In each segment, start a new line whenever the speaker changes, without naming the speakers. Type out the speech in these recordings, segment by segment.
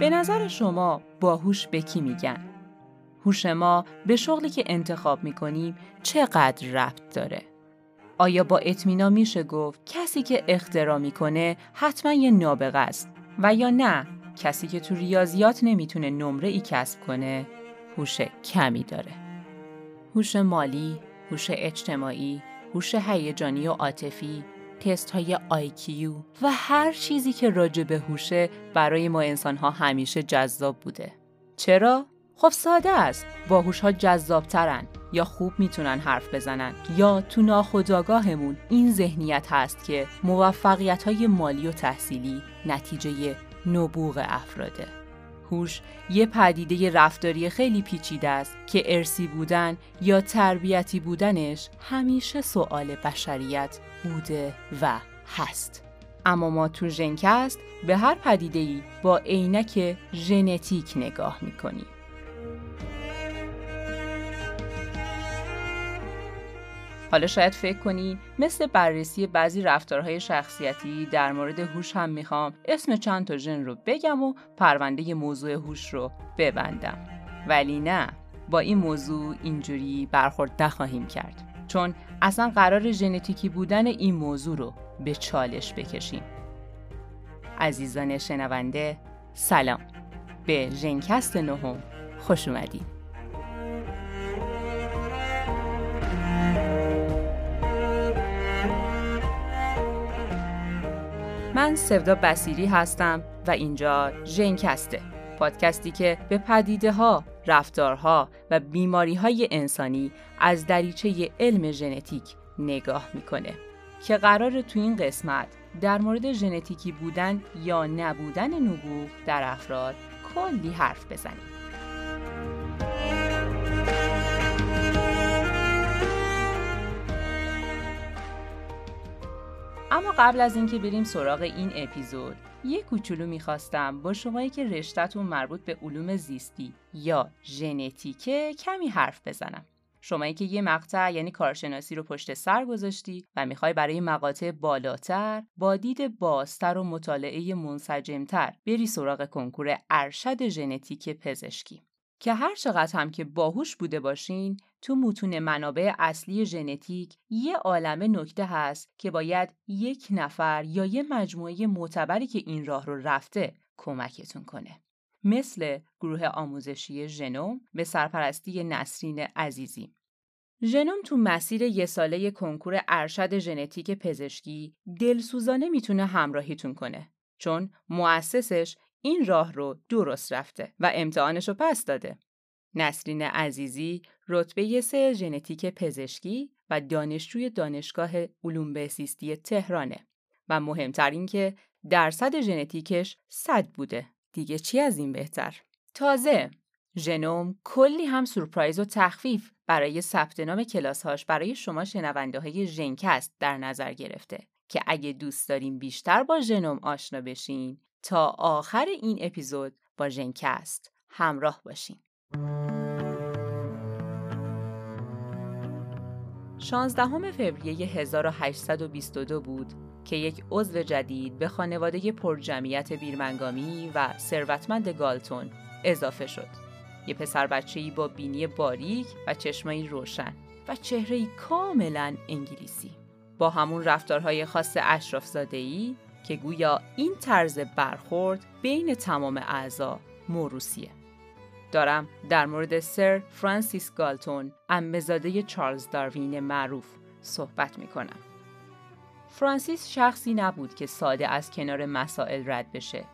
به نظر شما باهوش به کی میگن؟ هوش ما به شغلی که انتخاب می‌کنیم چقدر ربط داره؟ آیا با اطمینان میشه گفت کسی که اختراع می‌کنه حتما یه نابغه است و یا نه کسی که تو ریاضیات نمی‌تونه نمره ای کسب کنه هوش کمی داره هوش مالی، هوش اجتماعی، هوش هیجانی و عاطفی، تست های IQ و هر چیزی که راجع به هوشه برای ما انسان ها همیشه جذاب بوده. چرا؟ خب ساده است. باهوش ها جذاب ترن یا خوب می‌تونن حرف بزنن یا تو ناخودآگاهمون این ذهنیت هست که موفقیت های مالی و تحصیلی نتیجه نبوغ افراده. هوش یه پدیده رفتاری خیلی پیچیده است که ارسی بودن یا تربیتی بودنش همیشه سوال بشریت بوده و هست. اما ما تو ژنکست به هر پدیده ای با عینک ژنتیک نگاه می‌کنیم. حالا شاید فکر کنی مثل بررسی بعضی رفتارهای شخصیتی در مورد هوش هم می‌خوام اسم چند تا ژن رو بگم و پرونده موضوع هوش رو ببندم. ولی نه با این موضوع اینجوری برخورد نخواهیم کرد. چون اصلا قرار ژنتیکی بودن این موضوع رو به چالش بکشیم. عزیزان شنونده سلام. به ژنکست نهم خوش اومدید من سودا بسیری هستم و اینجا ژنکسته پادکستی که به پدیده ها، رفتارها و بیماری های انسانی از دریچه علم ژنتیک نگاه می‌کنه که قرار تو این قسمت در مورد ژنتیکی بودن یا نبودن نبوغ در افراد کلی حرف بزنیم. اما قبل از اینکه بریم سراغ این اپیزود یه کوچولو می‌خواستم با شمایی که رشتهتون مربوط به علوم زیستی یا ژنتیکه کمی حرف بزنم. شمایی که یه مقطع یعنی کارشناسی رو پشت سر گذاشتی و می‌خوای برای مقاطع بالاتر با دید بازتر و مطالعه منسجمتر بری سراغ کنکور ارشد ژنتیک پزشکی. که هر چقدر هم که باهوش بوده باشین تو متون منابع اصلی ژنتیک یه عالمه نکته هست که باید یک نفر یا یه مجموعه معتبری که این راه رو رفته کمکتون کنه. مثل گروه آموزشی ژنوم به سرپرستی نسرین عزیزی. ژنوم تو مسیر یه ساله کنکور ارشد ژنتیک پزشکی دلسوزانه می‌تونه همراهیتون کنه چون مؤسسش این راه رو درست رفته و امتحانش رو پس داده. نسرین عزیزی رتبه سه ژنتیک پزشکی و دانشجوی دانشگاه علوم بهزیستی تهرانه و مهمتر این که درصد ژنتیکش صد بوده. دیگه چی از این بهتر؟ تازه ژنوم کلی هم سورپرایز و تخفیف برای ثبت نام کلاسهاش برای شما شنونده های ژنکست در نظر گرفته که اگه دوست داریم بیشتر با ژنوم آشنا بشین تا آخر این اپیزود با ژنکست همراه باشین. 16 فوریه 1822 بود که یک عضو جدید به خانواده پرجمعیت بیرمنگامی و ثروتمند گالتون اضافه شد. یه پسر بچه‌ای با بینی باریک و چشمایی روشن و چهره‌ای کاملا انگلیسی. با همون رفتارهای خاص اشرافزاده‌ای که گویا این طرز برخورد بین تمام اعضا موروسیه. دارم در مورد سر فرانسیس گالتون امزاده چارلز داروین معروف صحبت می کنم. فرانسیس شخصی نبود که ساده از کنار مسائل رد بشه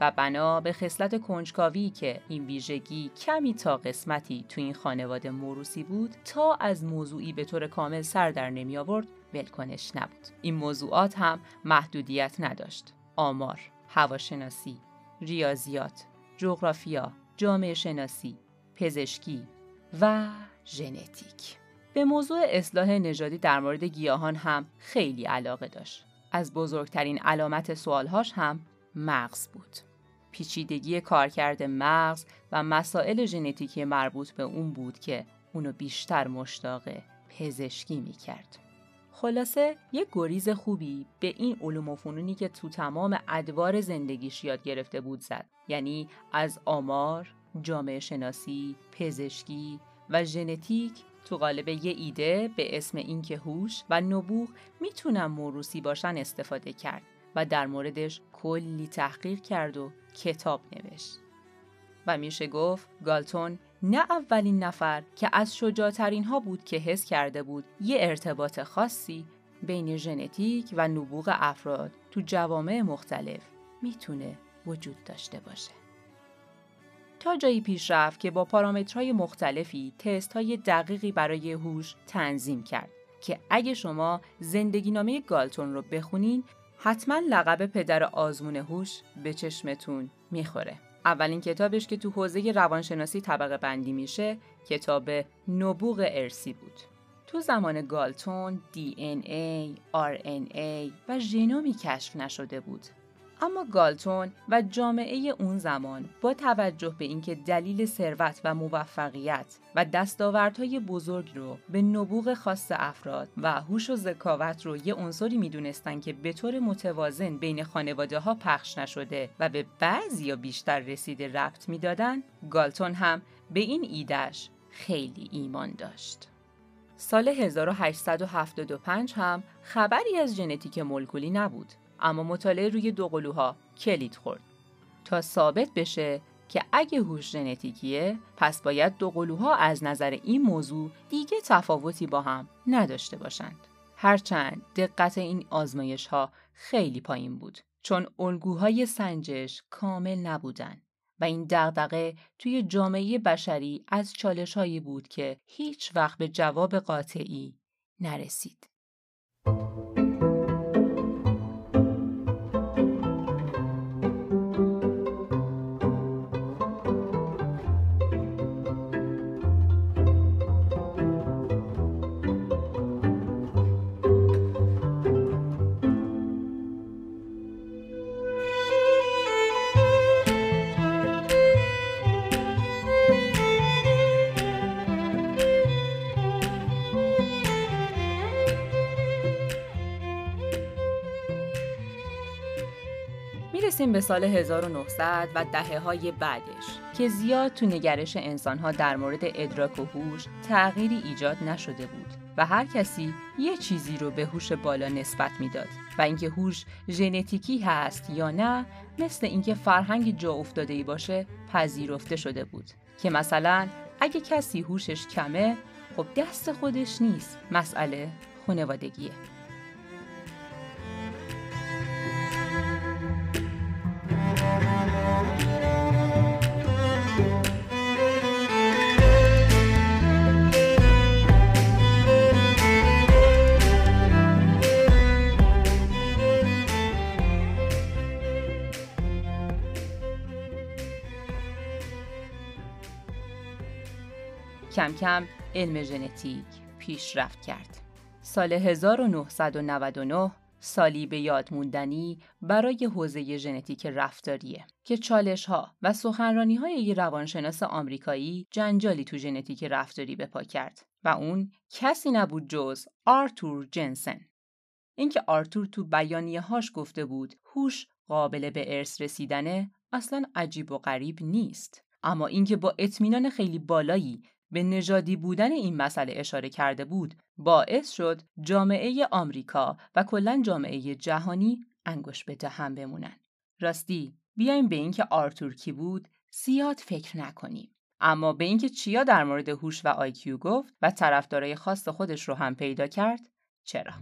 و بنا به خصلت کنجکاوی که این ویژگی کمی تا قسمتی تو این خانواده موروسی بود تا از موضوعی به طور کامل سر در نمی آورد ولکنش نبود. این موضوعات هم محدودیت نداشت. آمار هواشناسی ریاضیات جغرافیا جامعه شناسی پزشکی و ژنتیک. به موضوع اصلاح نژادی در مورد گیاهان هم خیلی علاقه داشت. از بزرگترین علامت سوالهاش هم مغز بود. پیچیدگی کارکرد مغز و مسائل ژنتیکی مربوط به اون بود که اونو بیشتر مشتاق پزشکی می‌کرد. خلاصه یه گریز خوبی به این علوم و فنونی که تو تمام ادوار زندگیش یاد گرفته بود زد یعنی از آمار، جامعه شناسی، پزشکی و ژنتیک تو قالب یه ایده به اسم اینکه هوش و نبوغ می‌تونن موروسی باشن استفاده کرد و در موردش کلی تحقیق کرد و کتاب نوشت. و میشه گفت گالتون نه اولین نفر که از شجاعترین ها بود که حس کرده بود یه ارتباط خاصی بین ژنتیک و نبوغ افراد تو جوامع مختلف می‌تونه وجود داشته باشه. تا جایی پیش رفت که با پارامترهای مختلفی تست های دقیقی برای هوش تنظیم کرد که اگه شما زندگی نامه گالتون رو بخونین حتما لقب پدر آزمون هوش به چشمتون می‌خوره. اولین کتابش که تو حوزه روانشناسی طبقه بندی میشه کتاب نبوغ ارسی بود. تو زمان گالتون DNA، RNA و ژنومی کشف نشده بود اما گالتون و جامعه اون زمان با توجه به اینکه دلیل ثروت و موفقیت و دستاوردهای بزرگ رو به نبوغ خاص افراد و هوش و ذکاوت رو یه عنصری می‌دونستن که به طور متوازن بین خانواده ها پخش نشده و به بعضی یا بیشتر رسیده ربط می‌دادن گالتون هم به این ایدهش خیلی ایمان داشت. سال 1875 هم خبری از ژنتیک مولکولی نبود اما مطالعه روی دو قلوها کلید خورد تا ثابت بشه که اگه هوش ژنتیکیه پس باید دو قلوها از نظر این موضوع دیگه تفاوتی با هم نداشته باشند هرچند دقت این آزمایش ها خیلی پایین بود چون الگوهای سنجش کامل نبودن و این دغدغه توی جامعه بشری از چالش هایی بود که هیچ وقت به جواب قاطعی نرسید. می‌رسیم به سال 1900 و دهه های بعدش که زیاد تو نگرش انسانها در مورد ادراک و هوش تغییری ایجاد نشده بود و هر کسی یه چیزی رو به هوش بالا نسبت می‌داد و اینکه هوش ژنتیکی هست یا نه مثل اینکه فرهنگ جا افتاده ای باشه پذیرفته شده بود که مثلا اگه کسی هوشش کمه خب دست خودش نیست. مسئله خانوادگیه. کم کم علم ژنتیک پیشرفت کرد. سال 1999 سالی به یاد موندنی برای حوزه ژنتیک رفتاریه که چالش ها و سخنرانی های یه روانشناس آمریکایی جنجالی تو ژنتیک رفتاری به پا کرد و اون کسی نبود جز آرتور جنسن. اینکه آرتور تو بیانیه هاش گفته بود هوش قابل به ارث رسیدنه اصلا عجیب و غریب نیست. اما اینکه با اطمینان خیلی بالایی به نژادی بودن این مسئله اشاره کرده بود باعث شد جامعه آمریکا و کلا جامعه جهانی انگوش به دهن بمونن. راستی بیایم به اینکه آرتور کی بود؟ زیاد فکر نکنیم. اما به اینکه چیا در مورد هوش و آیکیو گفت و طرفدارای خاص خودش رو هم پیدا کرد چرا؟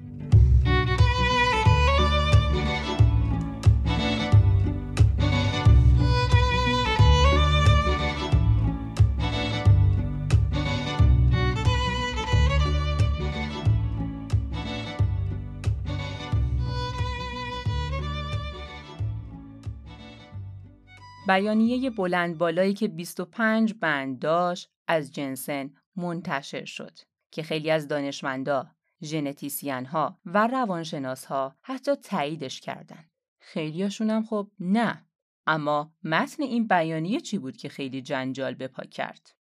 بیانیه بلند بالایی که 25 بند داشت از جنسن منتشر شد که خیلی از دانشمندا، ژنتیسین ها و روانشناس ها حتی تاییدش کردند. خیلیاشون هم خب نه. اما متن این بیانیه چی بود که خیلی جنجال به پا کرد؟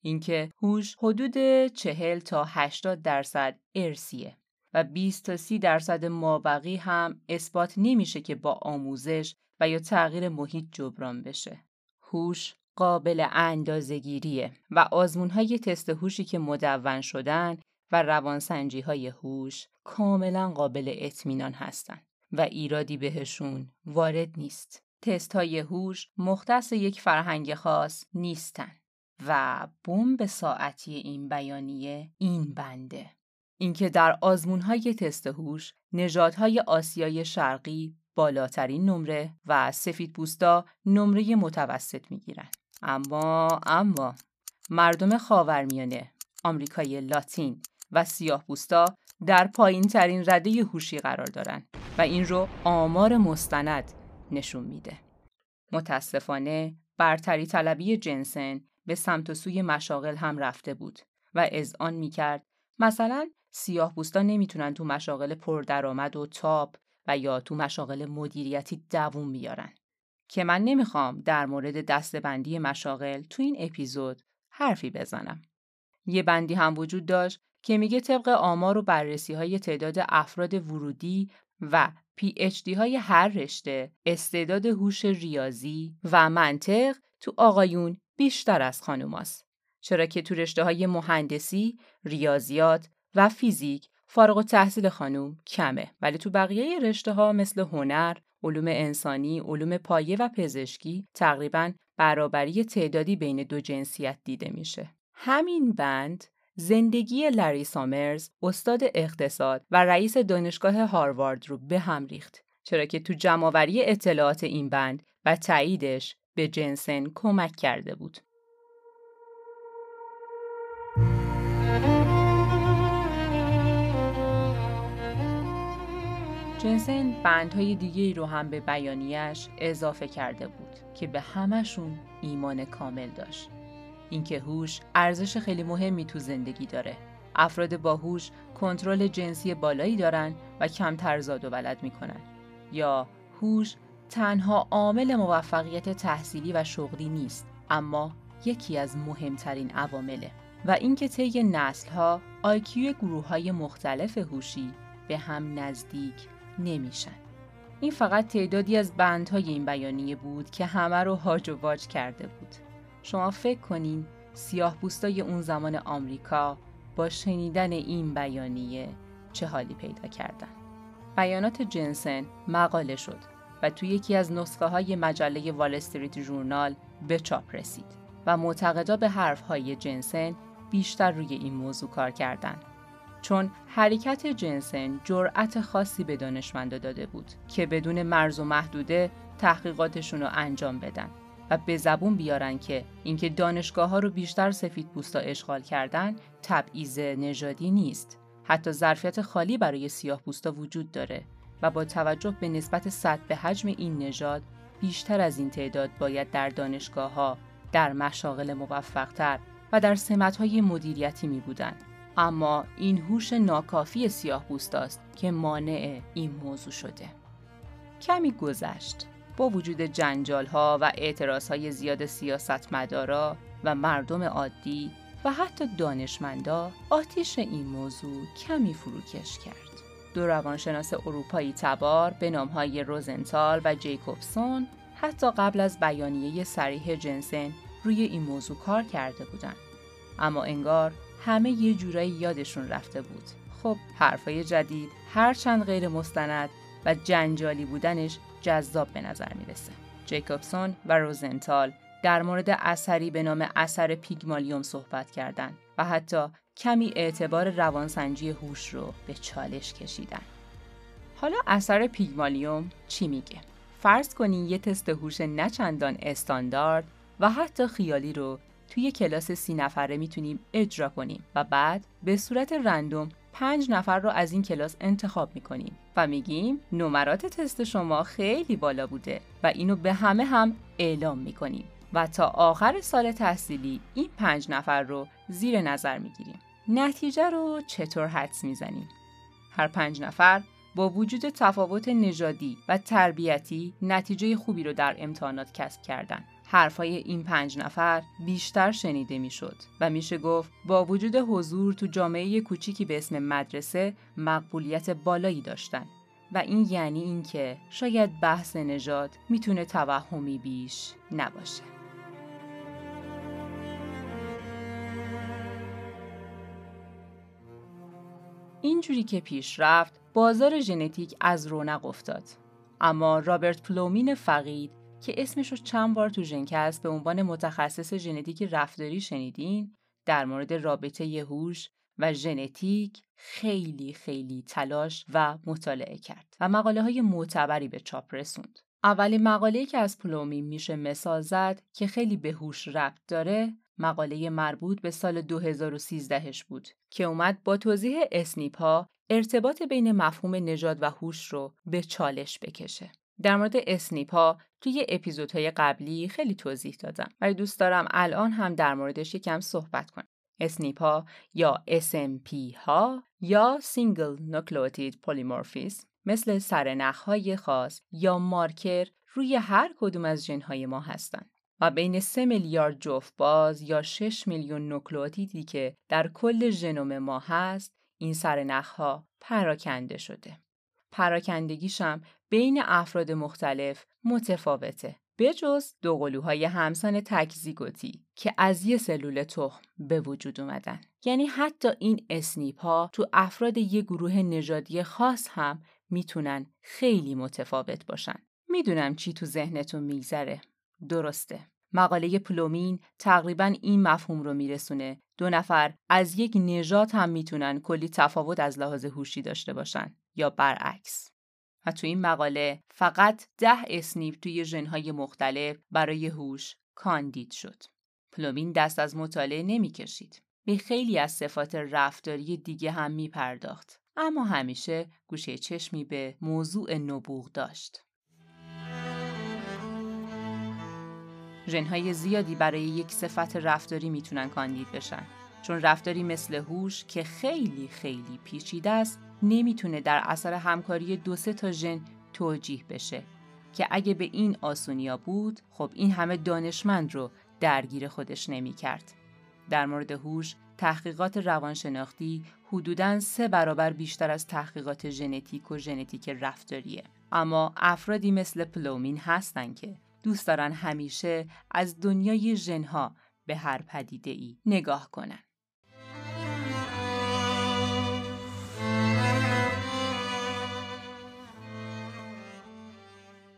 اینکه هوش حدود 40 تا 80 درصد ارسیه و 20 تا 30 درصد مابقی هم اثبات نمیشه که با آموزش و یا تغییر محیط جبران بشه. هوش قابل اندازه‌گیریه و آزمون‌های تست هوشی که مدون شدن و روانسنجی های هوش کاملا قابل اطمینان هستند و ایرادی بهشون وارد نیست. تست های هوش مختص یک فرهنگ خاص نیستن و بمب ساعتی این بیانیه این بنده. اینکه در آزمون های تست هوش نژادهای آسیای شرقی بالاترین نمره و سفید بوستا نمره متوسط می‌گیرن. اما اما مردم خاورمیانه، آمریکای لاتین و سیاه بوستا در پایین ترین رده هوشی قرار دارن و این رو آمار مستند نشون میده. متاسفانه برتری طلبی جنسن به سمت و سوی مشاغل هم رفته بود و اذعان می‌کرد مثلا سیاه بوستا نمی‌تونن تو مشاغل پردرآمد و تاپ و یا تو مشاغل مدیریتی دووم بیارن که من نمی‌خوام در مورد دستبندی مشاغل تو این اپیزود حرفی بزنم. یه بندی هم وجود داشت که میگه طبق آمار و بررسی های تعداد افراد ورودی و پی اچ دی های هر رشته استعداد هوش ریاضی و منطق تو آقایون بیشتر از خانوماست. چرا که تو رشته های مهندسی، ریاضیات و فیزیک فارغ تحصیل خانوم کمه ولی تو بقیه رشته ها مثل هنر، علوم انسانی، علوم پایه و پزشکی تقریبا برابری تعدادی بین دو جنسیت دیده میشه. همین بند زندگی لری سامرز استاد اقتصاد و رئیس دانشگاه هاروارد رو به هم ریخت چرا که تو جمعآوری اطلاعات این بند و تاییدش به جنسن کمک کرده بود. جنسن بندهای دیگه ای رو هم به بیانیش اضافه کرده بود که به همشون ایمان کامل داشت. اینکه هوش ارزش خیلی مهمی تو زندگی داره. افراد باهوش کنترل جنسی بالایی دارن و کمتر زاد و ولد می‌کنن. یا هوش تنها عامل موفقیت تحصیلی و شغلی نیست، اما یکی از مهمترین عوامله. و اینکه طی نسلها آیکیو گروه های مختلف هوشی به هم نزدیک نمیشن. این فقط تعدادی از بندهای این بیانیه بود که همه رو هاج و واج کرده بود. شما فکر کنین سیاه بوستای اون زمان آمریکا با شنیدن این بیانیه چه حالی پیدا کردن. بیانات جنسن مقاله شد و توی یکی از نسخه های مجله وال استریت ژورنال به چاپ رسید و معتقدا به حرف های جنسن بیشتر روی این موضوع کار کردند. چون حرکت جنسن جرأت خاصی به دانشمندا داده بود که بدون مرز و محدوده تحقیقاتشون رو انجام بدن و به زبون بیارن که اینکه دانشگاه ها رو بیشتر سفید پوستا اشغال کردن تبعیض نژادی نیست حتی ظرفیت خالی برای سیاه پوستا وجود داره و با توجه به نسبت صد به حجم این نژاد بیشتر از این تعداد باید در دانشگاه ها در مشاغل موفقتر و در سمت های مدیریتی می بودن. اما این هوش ناکافی سیاه است که مانع این موضوع شده. کمی گذشت با وجود جنجال ها و اعتراض های زیاد سیاستمدارا و مردم عادی و حتی دانشمندا آتیش این موضوع کمی فروکش کرد. دو روانشناس اروپایی تبار به نامهای روزنتال و جیکوبسون حتی قبل از بیانیه سریح جنسن روی این موضوع کار کرده بودند. اما انگار همه یه جورایی یادشون رفته بود. خب حرفای جدید هرچند غیر مستند و جنجالی بودنش جذاب به نظر می‌رسه. جیکوبسون و روزنتال در مورد اثری به نام اثر پیگمالیوم صحبت کردند و حتی کمی اعتبار روانسنجی هوش رو به چالش کشیدن. حالا اثر پیگمالیوم چی میگه؟ فرض کنین یه تست هوش نچندان استاندارد و حتی خیالی رو توی کلاس سی نفره می‌تونیم اجرا کنیم و بعد به صورت رندوم پنج نفر رو از این کلاس انتخاب می‌کنیم و میگیم نمرات تست شما خیلی بالا بوده و اینو به همه هم اعلام می‌کنیم و تا آخر سال تحصیلی این پنج نفر رو زیر نظر می‌گیریم. نتیجه رو چطور حدس می‌زنیم؟ هر پنج نفر با وجود تفاوت نژادی و تربیتی نتیجه خوبی رو در امتحانات کسب کردن حرفای این پنج نفر بیشتر شنیده می‌شد و میشه گفت با وجود حضور تو جامعه کوچیکی به اسم مدرسه مقبولیت بالایی داشتن و این یعنی اینکه شاید بحث نژاد می‌تونه توهمی بیش نباشه. اینجوری که پیش رفت بازار ژنتیک از رونق افتاد اما رابرت پلومین فقید که اسمش رو چند بار تو ژنکست به عنوان متخصص ژنتیک رفتاری شنیدین در مورد رابطه هوش و ژنتیک خیلی خیلی تلاش و مطالعه کرد و مقاله های معتبری به چاپ رسوند. اولین مقاله که از پلومین میشه مثال زد که خیلی به هوش ربط داره مقاله مربوط به سال 2013ش بود که اومد با توضیح SNP ها ارتباط بین مفهوم نژاد و هوش رو به چالش بکشه. در مورد اسنیپ ها توی اپیزودهای قبلی خیلی توضیح دادم ولی دوست دارم الان هم در موردش یکم صحبت کنم. اسنیپ ها یا SMP ها یا Single Nucleotide Polymorphism مثل سرنخ های خاص یا مارکر روی هر کدوم از ژنهای ما هستند. و بین 3 میلیارد جفت باز یا 6 میلیون نوکلئوتیدی که در کل ژنوم ما هست این سرنخها پراکنده شده. پراکندگیشم بین افراد مختلف متفاوته. بجز دو قلوهای همسان تکزیگوتی که از یه سلول تخم به وجود اومدن. یعنی حتی این SNP ها تو افراد یه گروه نژادی خاص هم می‌تونن خیلی متفاوت باشن. می‌دونم چی تو ذهنتون میگذره. درسته. مقاله پلومین تقریبا این مفهوم رو میرسونه. دو نفر از یک نژاد هم می‌تونن کلی تفاوت از لحاظ هوشی داشته باشن یا برعکس. و تو این مقاله فقط ده SNP توی ژنهای مختلف برای هوش کاندید شد. پلومین دست از مطالعه نمی‌کشید. به خیلی از صفات رفتاری دیگه هم میپرداخت. اما همیشه گوشه چشمی به موضوع نبوغ داشت. ژنهای زیادی برای یک صفت رفتاری می‌تونن کاندید بشن. چون رفتاری مثل هوش که خیلی خیلی پیچیده است نمی‌تونه در اثر همکاری دو سه تا ژن توجیه بشه. که اگه به این آسونیا بود خب این همه دانشمند رو درگیر خودش نمی‌کرد. در مورد هوش تحقیقات روانشناختی حدوداً سه برابر بیشتر از تحقیقات ژنتیک و ژنتیک رفتاریه. اما افرادی مثل پلومین هستن که دوست دارن همیشه از دنیای ژنها به هر پدیده ای نگاه کنن.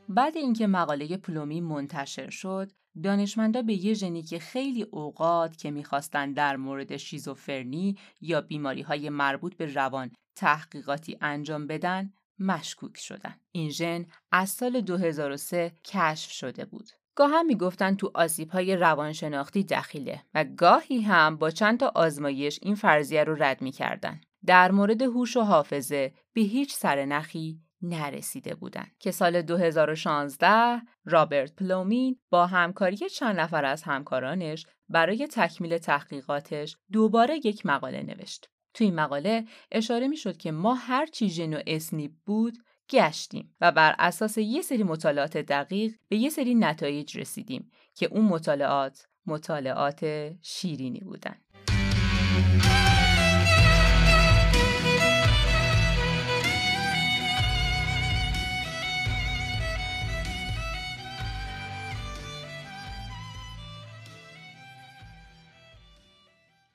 بعد اینکه مقاله پلومین منتشر شد، دانشمندا به یه ژنی که خیلی اوقات که می‌خواستن در مورد شیزوفرنی یا بیماری های مربوط به روان تحقیقاتی انجام بدن مشکوک شدن. این ژن از سال 2003 کشف شده بود. گاهی هم می‌گفتن تو آسیب های روانشناختی دخیله و گاهی هم با چند تا آزمایش این فرضیه رو رد می‌کردن. در مورد هوش و حافظه به هیچ سر نخی نرسیده بودن که سال 2016 رابرت پلومین با همکاری چند نفر از همکارانش برای تکمیل تحقیقاتش دوباره یک مقاله نوشت. توی این مقاله اشاره می شد که ما هر چی ژن و اسنیپ بود گشتیم و بر اساس یه سری مطالعات دقیق به یه سری نتایج رسیدیم که اون مطالعات مطالعات شیرینی بودن.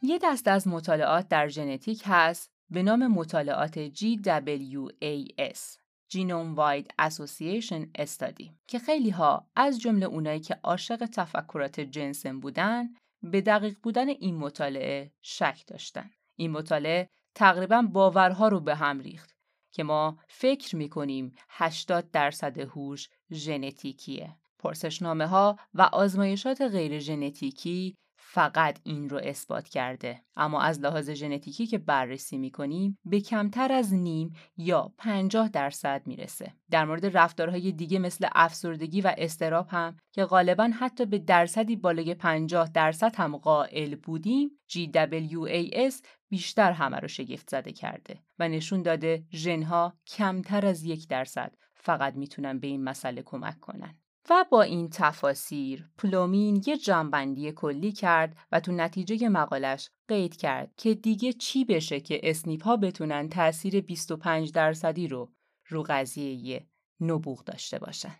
یه دست از مطالعات در ژنتیک هست به نام مطالعات GWAS Genome Wide Association Study که خیلی ها از جمله اونایی که عاشق تفکرات جنسن بودن به دقیق بودن این مطالعه شک داشتن. این مطالعه تقریبا باورها رو به هم ریخت که ما فکر می‌کنیم 80 درصد هوش ژنتیکیه. پرسشنامه ها و آزمایشات غیر ژنتیکی فقط این رو اثبات کرده. اما از لحاظ ژنتیکی که بررسی می‌کنیم به کمتر از نیم یا 50 درصد می‌رسه. در مورد رفتارهای دیگه مثل افسردگی و استراب هم که غالبا حتی به درصدی بالای 50 درصد هم قائل بودیم GWAS بیشتر همه رو شگفت زده کرده و نشون داده ژنها کمتر از یک درصد فقط می‌تونن به این مسئله کمک کنن. و با این تفاسیر پلومین یه جمع‌بندی کلی کرد و تو نتیجه مقالش قید کرد که دیگه چی بشه که SNP ها بتونن تأثیر 25 درصدی رو رو قضیه نبوغ داشته باشن.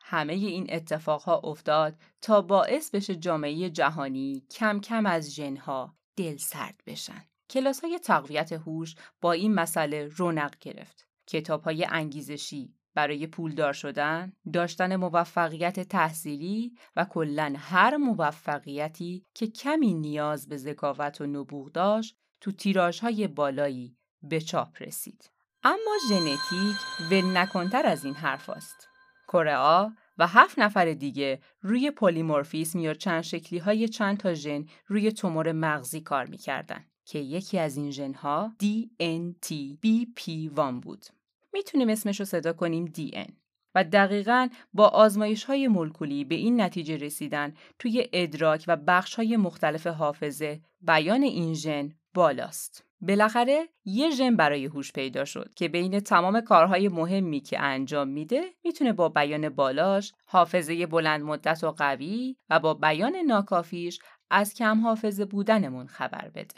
همه این اتفاقها افتاد تا باعث بشه جامعه جهانی کم کم از ژنها دل سرد بشن. کلاس های تقویت هوش با این مسئله رونق گرفت. کتاب های انگیزشی برای پولدار شدن، داشتن موفقیت تحصیلی و کلا هر موفقیتی که کمی نیاز به ذکاوت و نبوغ داشت تو تیراژ های بالایی به چاپ رسید. اما ژنتیک ول نکنتر از این حرف است. کره و هفت نفر دیگه روی پلیمورفیسم یا چند شکلی های چند تا ژن روی تومور مغزی کار می‌کردن که یکی از این ژن ها DNTBP1 بود. می‌تونیم اسمش رو صدا کنیم DN. و دقیقا با آزمایش های مولکولی به این نتیجه رسیدن توی ادراک و بخش های مختلف حافظه بیان این ژن بالاست. بالاخره یه ژن برای هوش پیدا شد که بین تمام کارهای مهمی که انجام میده می‌تونه با بیان بالاش حافظه بلند مدت و قوی و با بیان ناکافیش از کم حافظه بودنمون خبر بده.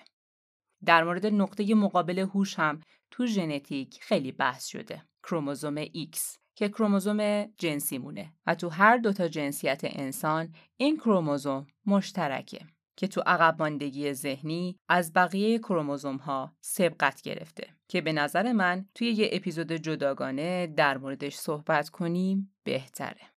در مورد نقطه مقابل هوش هم تو ژنتیک خیلی بحث شده. کروموزوم X که کروموزوم جنسی مونه و تو هر دوتا جنسیت انسان این کروموزوم مشترکه. که تو عقب ماندگی ذهنی از بقیه کروموزوم ها سبقت گرفته که به نظر من توی یه اپیزود جداگانه در موردش صحبت کنیم بهتره.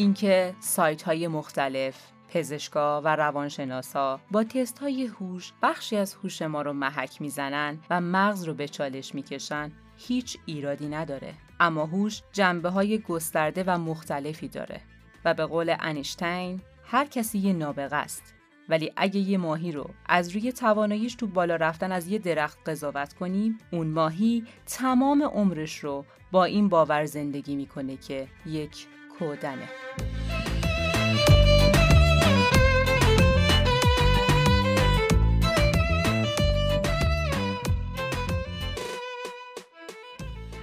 اینکه سایت های مختلف پزشکا و روانشناسا با تست های هوش بخشی از هوش ما رو محک می‌زنن و مغز رو به چالش می‌کشن هیچ ایرادی نداره. اما هوش جنبه های گسترده و مختلفی داره و به قول انیشتین هر کسی یه نابغه است. ولی اگه یه ماهی رو از روی تواناییش تو بالا رفتن از یه درخت قضاوت کنیم اون ماهی تمام عمرش رو با این باور زندگی می‌کنه که یک کودنه.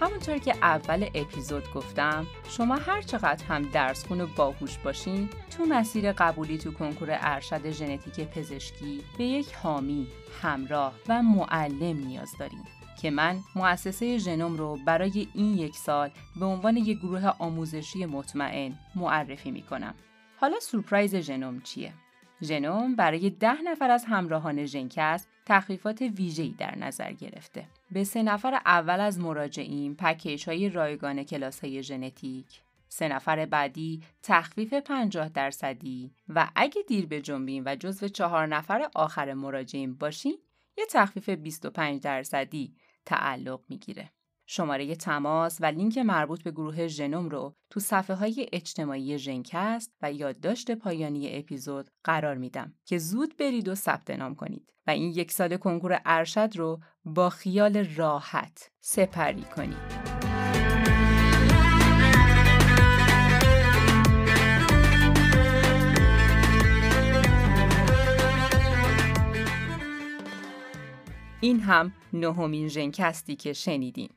همونطور که اول اپیزود گفتم شما هر چقدر هم درس خون و باهوش باشین تو مسیر قبولی تو کنکور ارشد ژنتیک پزشکی به یک حامی، همراه و معلم نیاز داریم که من مؤسسه ژنوم رو برای این یک سال به عنوان یک گروه آموزشی مطمئن معرفی می کنم. حالا سورپرایز ژنوم چیه؟ ژنوم برای ده نفر از همراهان ژنکست تخفیفات ویژه‌ای در نظر گرفته. به سه نفر اول از مراجعین پکیج های رایگان کلاس های ژنتیک، سه نفر بعدی تخفیف 50 درصدی و اگه دیر به جنبین و جزو چهار نفر آخر مراجعین باشین یه تخفیف 25 درصدی تعلق می‌گیره. شماره تماس و لینک مربوط به گروه ژنوم رو تو صفحه های اجتماعی ژنکست و یادداشت پایانی اپیزود قرار میدم که زود برید و ثبت نام کنید و این یک سال کنکور ارشد رو با خیال راحت سپری کنید. این هم نهمین ژنکستی که شنیدین.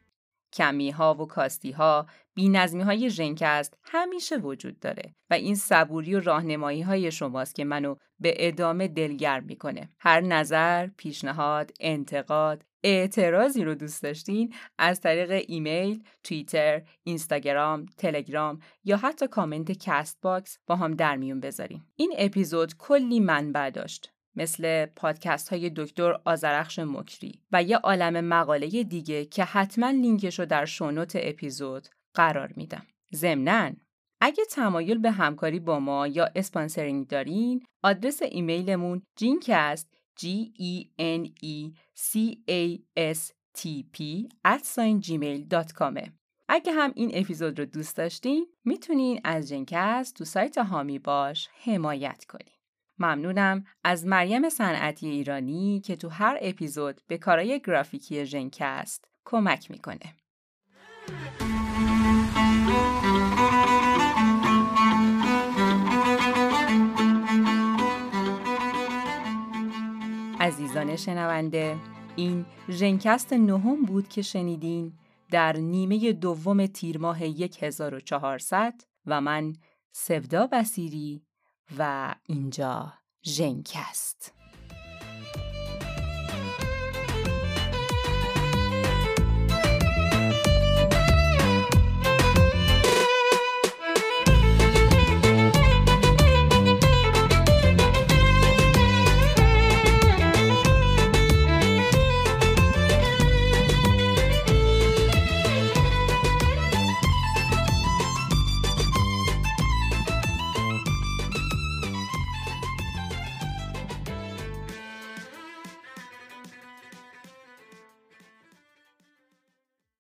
کمی ها و کاستی ها بی نظمی های ژنکست همیشه وجود داره و این صبوری و راهنمایی های شماست که منو به ادامه دلگرم می‌کنه هر نظر پیشنهاد انتقاد اعتراضی رو دوست داشتین از طریق ایمیل، توییتر، اینستاگرام، تلگرام یا حتی کامنت Castbox با هم در میون بذارین. این اپیزود کلی منبع داشت. مثل پادکست های دکتر آزرخش مکری و یه عالم مقاله دیگه که حتما لینکش رو در show note اپیزود قرار میدم. ضمناً اگه تمایل به همکاری با ما یا sponsoring دارین آدرس ایمیلمون genecast g e n e c a s t p اگه هم این اپیزود رو دوست داشتین می‌تونین از ژنکست تو سایت حامی باش حمایت کنین. ممنونم از مریم صنعتی ایرانی که تو هر اپیزود به کارای گرافیکی ژنکست کمک می‌کنه. عزیزان شنونده این ژنکست نهم بود که شنیدین در نیمه دوم تیر ماه 1400 و من سودا بسیری و اینجا ژنکست